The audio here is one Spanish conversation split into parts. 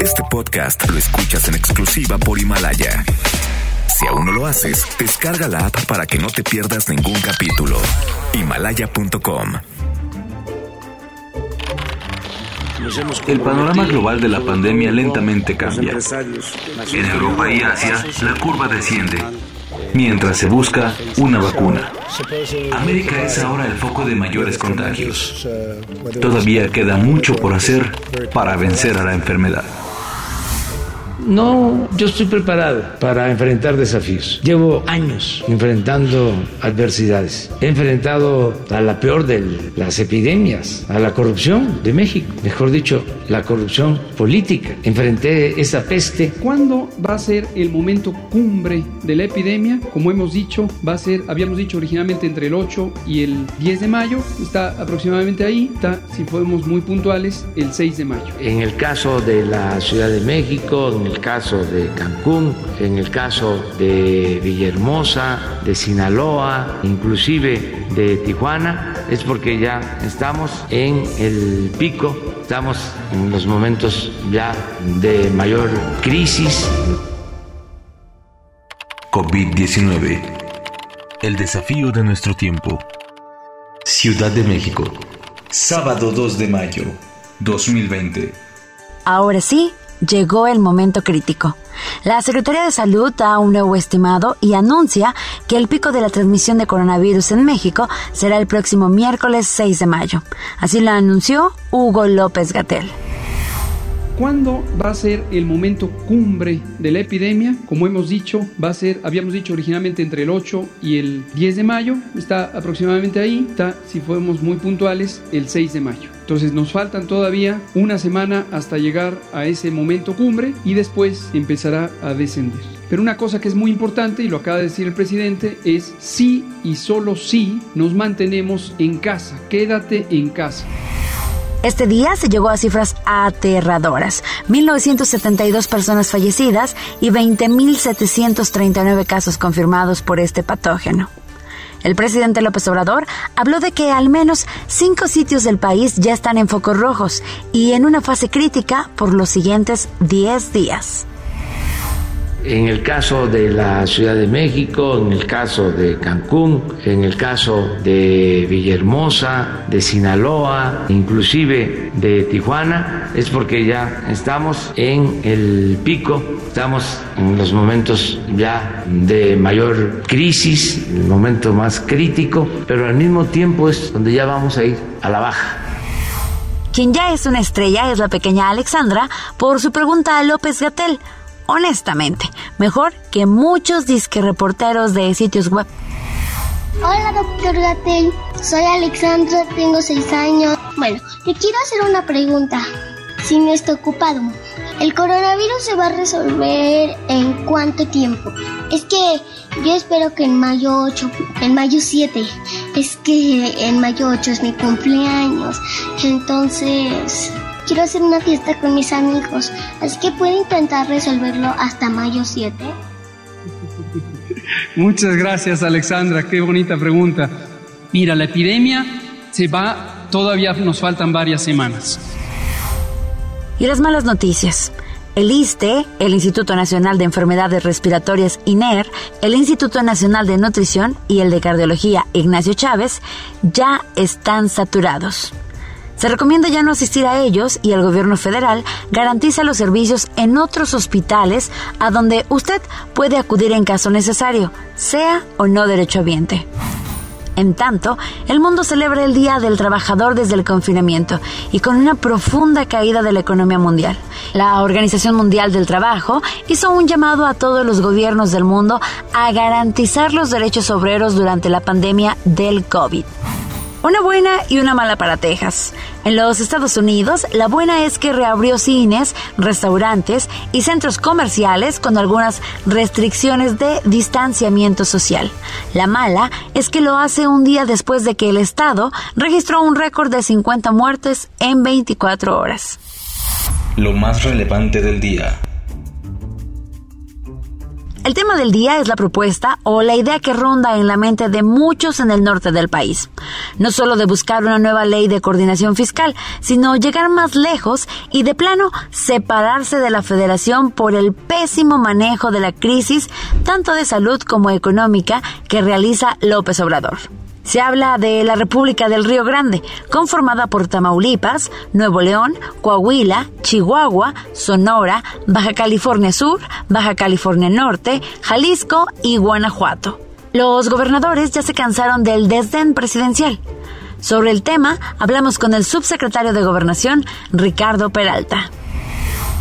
Este podcast lo escuchas en exclusiva por Himalaya. Si aún no lo haces, descarga la app para que no te pierdas ningún capítulo. Himalaya.com El panorama global de la pandemia lentamente cambia. En Europa y Asia, la curva desciende, mientras se busca una vacuna. América es ahora el foco de mayores contagios. Todavía queda mucho por hacer para vencer a la enfermedad. No, yo estoy preparado para enfrentar desafíos. Llevo años enfrentando adversidades. He enfrentado a la peor de las epidemias, a la corrupción de México, mejor dicho, la corrupción política. Enfrenté esa peste. ¿Cuándo va a ser el momento cumbre de la epidemia? Como hemos dicho, va a ser, habíamos dicho originalmente entre el 8 y el 10 de mayo. Está aproximadamente ahí. Está, si podemos muy puntuales, el 6 de mayo. En el caso de la Ciudad de México, en el caso de Cancún, en el caso de Villahermosa, de Sinaloa, inclusive de Tijuana, es porque ya estamos en el pico, estamos en los momentos ya de mayor crisis. COVID-19. El desafío de nuestro tiempo. Ciudad de México. Sábado 2 de mayo 2020. Ahora sí, llegó el momento crítico. La Secretaría de Salud da un nuevo estimado y anuncia que el pico de la transmisión de coronavirus en México será el próximo miércoles 6 de mayo. Así lo anunció Hugo López Gatel. ¿Cuándo va a ser el momento cumbre de la epidemia? Como hemos dicho, va a ser, habíamos dicho originalmente entre el 8 y el 10 de mayo, está aproximadamente ahí, está, si fuéramos muy puntuales, el 6 de mayo. Entonces nos faltan todavía una semana hasta llegar a ese momento cumbre y después empezará a descender. Pero una cosa que es muy importante, y lo acaba de decir el presidente, es sí y solo sí nos mantenemos en casa. Quédate en casa. Este día se llegó a cifras aterradoras. 1.972 personas fallecidas y 20.739 casos confirmados por este patógeno. El presidente López Obrador habló de que al menos cinco sitios del país ya están en focos rojos y en una fase crítica por los siguientes 10 días. En el caso de la Ciudad de México, en el caso de Cancún, en el caso de Villahermosa, de Sinaloa, inclusive de Tijuana, es porque ya estamos en el pico, estamos en los momentos ya de mayor crisis, el momento más crítico, pero al mismo tiempo es donde ya vamos a ir a la baja. Quien ya es una estrella es la pequeña Alexandra por su pregunta a López Gatel honestamente, mejor que muchos disque reporteros de sitios web. Hola, doctor Gatel. Soy Alexandra, tengo seis años. Bueno, te quiero hacer una pregunta. Si no está ocupado, ¿el coronavirus se va a resolver en cuánto tiempo? Es que yo espero que en mayo 8, en mayo 7. Es que en mayo 8 es mi cumpleaños. Entonces, quiero hacer una fiesta con mis amigos, así que puedo intentar resolverlo hasta mayo 7. Muchas gracias Alexandra, qué bonita pregunta. Mira, la epidemia se va, todavía nos faltan varias semanas. Y las malas noticias. El ISTE, el Instituto Nacional de Enfermedades Respiratorias INER, el Instituto Nacional de Nutrición y el de Cardiología Ignacio Chávez ya están saturados. Se recomienda ya no asistir a ellos y el gobierno federal garantiza los servicios en otros hospitales a donde usted puede acudir en caso necesario, sea o no derechohabiente. En tanto, el mundo celebra el Día del Trabajador desde el confinamiento y con una profunda caída de la economía mundial. La Organización Mundial del Trabajo hizo un llamado a todos los gobiernos del mundo a garantizar los derechos obreros durante la pandemia del COVID. Una buena y una mala para Texas. En los Estados Unidos, la buena es que reabrió cines, restaurantes y centros comerciales con algunas restricciones de distanciamiento social. La mala es que lo hace un día después de que el Estado registró un récord de 50 muertes en 24 horas. Lo más relevante del día. El tema del día es la propuesta o la idea que ronda en la mente de muchos en el norte del país. No solo de buscar una nueva ley de coordinación fiscal, sino llegar más lejos y de plano separarse de la federación por el pésimo manejo de la crisis, tanto de salud como económica, que realiza López Obrador. Se habla de la República del Río Grande, conformada por Tamaulipas, Nuevo León, Coahuila, Chihuahua, Sonora, Baja California Sur, Baja California Norte, Jalisco y Guanajuato. Los gobernadores ya se cansaron del desdén presidencial. Sobre el tema, hablamos con el subsecretario de Gobernación, Ricardo Peralta.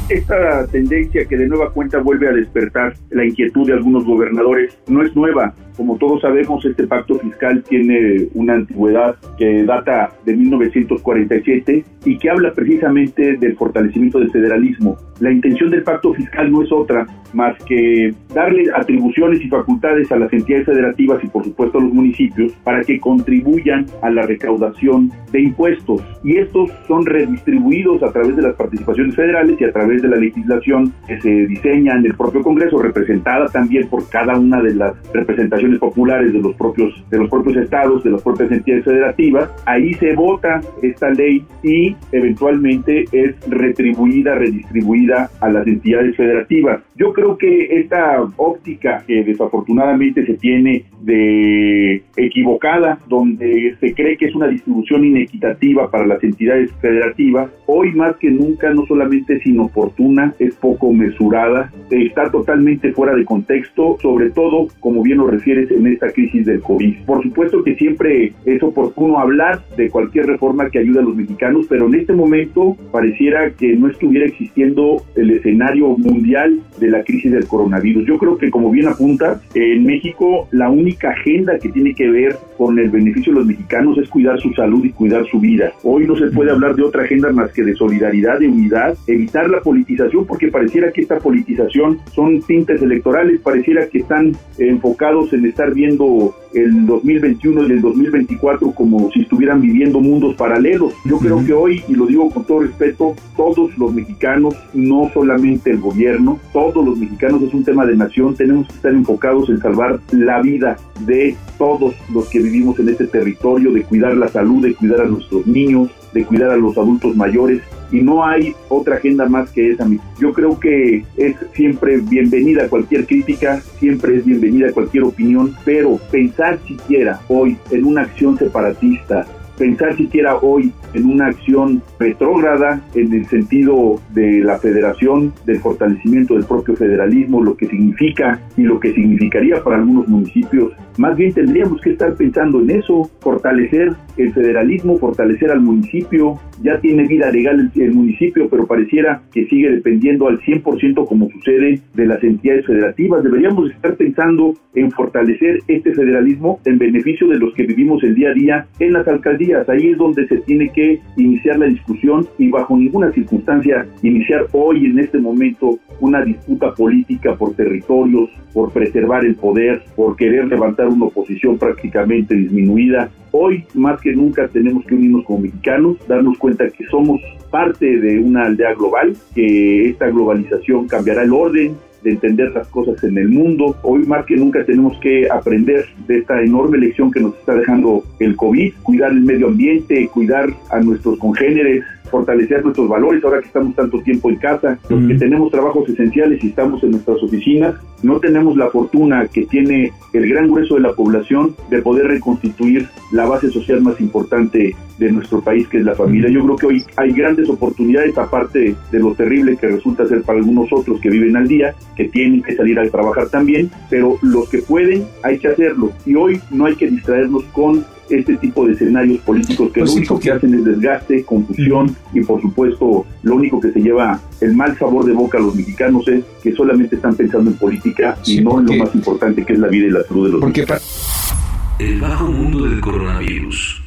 Esta tendencia que de nueva cuenta vuelve a despertar la inquietud de algunos gobernadores no es nueva. Como todos sabemos, este pacto fiscal tiene una antigüedad que data de 1947 y que habla precisamente del fortalecimiento del federalismo. La intención del pacto fiscal no es otra más que darle atribuciones y facultades a las entidades federativas y por supuesto a los municipios para que contribuyan a la recaudación de impuestos. Y estos son redistribuidos a través de las participaciones federales y a través de la legislación que se diseña en el propio Congreso, representada también por cada una de las representaciones populares de los propios, de los propios estados, de las propias entidades federativas. Ahí se vota esta ley y eventualmente es retribuida, redistribuida a las entidades federativas. Yo creo que esta óptica que desafortunadamente se tiene de equivocada, donde se cree que es una distribución inequitativa para las entidades federativas, hoy más que nunca no solamente es inoportuna, es poco mesurada, está totalmente fuera de contexto, sobre todo, como bien lo refieres, en esta crisis del COVID. Por supuesto que siempre es oportuno hablar de cualquier reforma que ayude a los mexicanos, pero en este momento pareciera que no estuviera existiendo el escenario mundial de la crisis del coronavirus. Yo creo que, como bien apunta, en México la única agenda que tiene que ver con el beneficio de los mexicanos es cuidar su salud y cuidar su vida. Hoy no se puede hablar de otra agenda más que de solidaridad, de unidad, evitar la politización, porque pareciera que esta politización son tintes electorales, pareciera que están enfocados en estar viendo el 2021 y el 2024 como si estuvieran viviendo mundos paralelos. Yo creo que hoy, y lo digo con todo respeto, todos los mexicanos, no solamente el gobierno, todos los mexicanos es un tema de nación, tenemos que estar enfocados en salvar la vida de todos los que vivimos en este territorio, de cuidar la salud, de cuidar a nuestros niños, de cuidar a los adultos mayores y no hay otra agenda más que esa. Yo creo que es siempre bienvenida cualquier crítica, siempre es bienvenida cualquier opinión, pero pensar siquiera hoy en una acción separatista, pensar siquiera hoy en una acción retrógrada en el sentido de la federación, del fortalecimiento del propio federalismo, lo que significa y lo que significaría para algunos municipios. Más bien tendríamos que estar pensando en eso, fortalecer el federalismo, fortalecer al municipio. Ya tiene vida legal el, municipio, pero pareciera que sigue dependiendo al 100% como sucede de las entidades federativas. Deberíamos estar pensando en fortalecer este federalismo en beneficio de los que vivimos el día a día en las alcaldías. Ahí es donde se tiene que iniciar la discusión y bajo ninguna circunstancia iniciar hoy en este momento una disputa política por territorios, por preservar el poder, por querer levantar una oposición prácticamente disminuida. Hoy más que nunca tenemos que unirnos como mexicanos, darnos cuenta que somos parte de una aldea global, que esta globalización cambiará el orden, de entender las cosas en el mundo. Hoy más que nunca tenemos que aprender de esta enorme lección que nos está dejando el COVID, cuidar el medio ambiente, cuidar a nuestros congéneres, fortalecer nuestros valores ahora que estamos tanto tiempo en casa, los que tenemos trabajos esenciales y estamos en nuestras oficinas, no tenemos la fortuna que tiene el gran grueso de la población de poder reconstituir la base social más importante de nuestro país, que es la familia. Yo creo que hoy hay grandes oportunidades, aparte de lo terrible que resulta ser para algunos otros que viven al día, que tienen que salir a trabajar también, pero los que pueden hay que hacerlo. Y hoy no hay que distraernos con este tipo de escenarios políticos que pues lo único que hacen es desgaste, confusión y por supuesto lo único que se lleva el mal sabor de boca a los mexicanos es que solamente están pensando en política y no en lo más importante que es la vida y la salud de los porque mexicanos. El bajo mundo del coronavirus.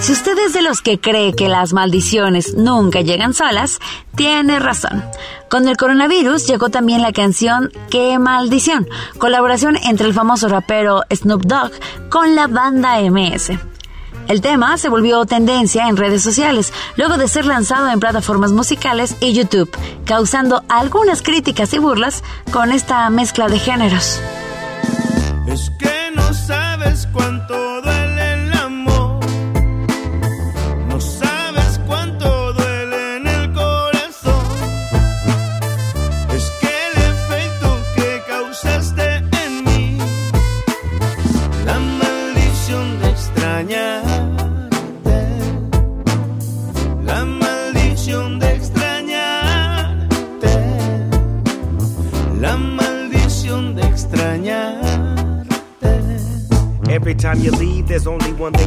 Si usted es de los que cree que las maldiciones nunca llegan solas, tiene razón. Con el coronavirus llegó también la canción Qué maldición, colaboración entre el famoso rapero Snoop Dogg con la banda MS. El tema se volvió tendencia en redes sociales, luego de ser lanzado en plataformas musicales y YouTube, causando algunas críticas y burlas con esta mezcla de géneros. Es que no sabes cuánto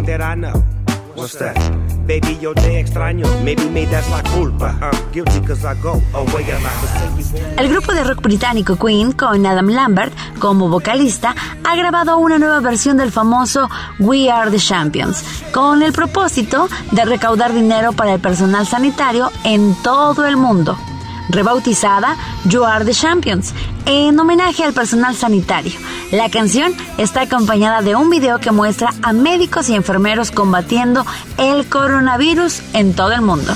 I. What's that? Baby, yo te extraño. Maybe me that's la culpa. I'm guilty cause I go away a lot. El grupo de rock británico Queen, con Adam Lambert como vocalista, ha grabado una nueva versión del famoso We Are the Champions, con el propósito de recaudar dinero para el personal sanitario en todo el mundo rebautizada You Are the Champions, en homenaje al personal sanitario. La canción está acompañada de un video que muestra a médicos y enfermeros combatiendo el coronavirus en todo el mundo.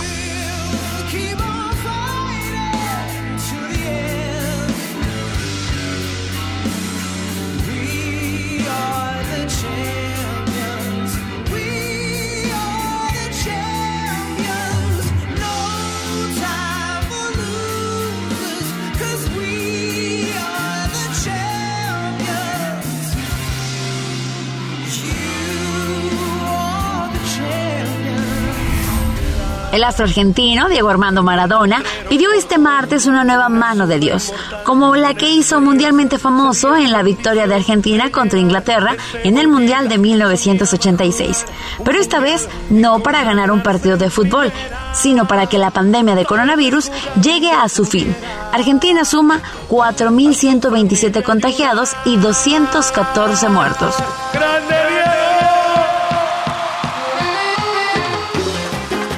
El astro argentino, Diego Armando Maradona, pidió este martes una nueva mano de Dios, como la que hizo mundialmente famoso en la victoria de Argentina contra Inglaterra en el Mundial de 1986. Pero esta vez no para ganar un partido de fútbol, sino para que la pandemia de coronavirus llegue a su fin. Argentina suma 4.127 contagiados y 214 muertos.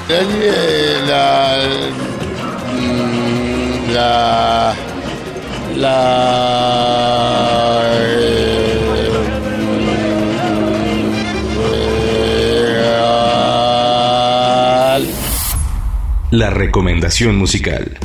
La, la, la, la recomendación musical.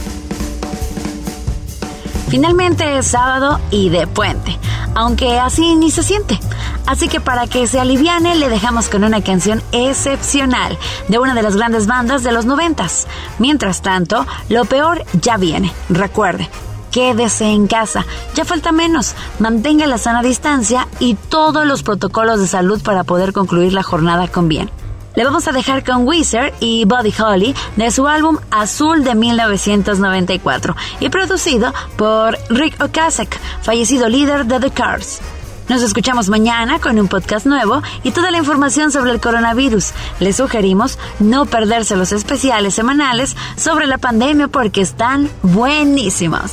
Finalmente es sábado y de puente, aunque así ni se siente. Así que para que se aliviane le dejamos con una canción excepcional de una de las grandes bandas de los noventas. Mientras tanto, lo peor ya viene. Recuerde, quédese en casa. Ya falta menos. Mantenga la sana distancia y todos los protocolos de salud para poder concluir la jornada con bien. Le vamos a dejar con Wizard y Buddy Holly de su álbum Azul de 1994 y producido por Rick Ocasek, fallecido líder de The Cars. Nos escuchamos mañana con un podcast nuevo y toda la información sobre el coronavirus. Les sugerimos no perderse los especiales semanales sobre la pandemia porque están buenísimos.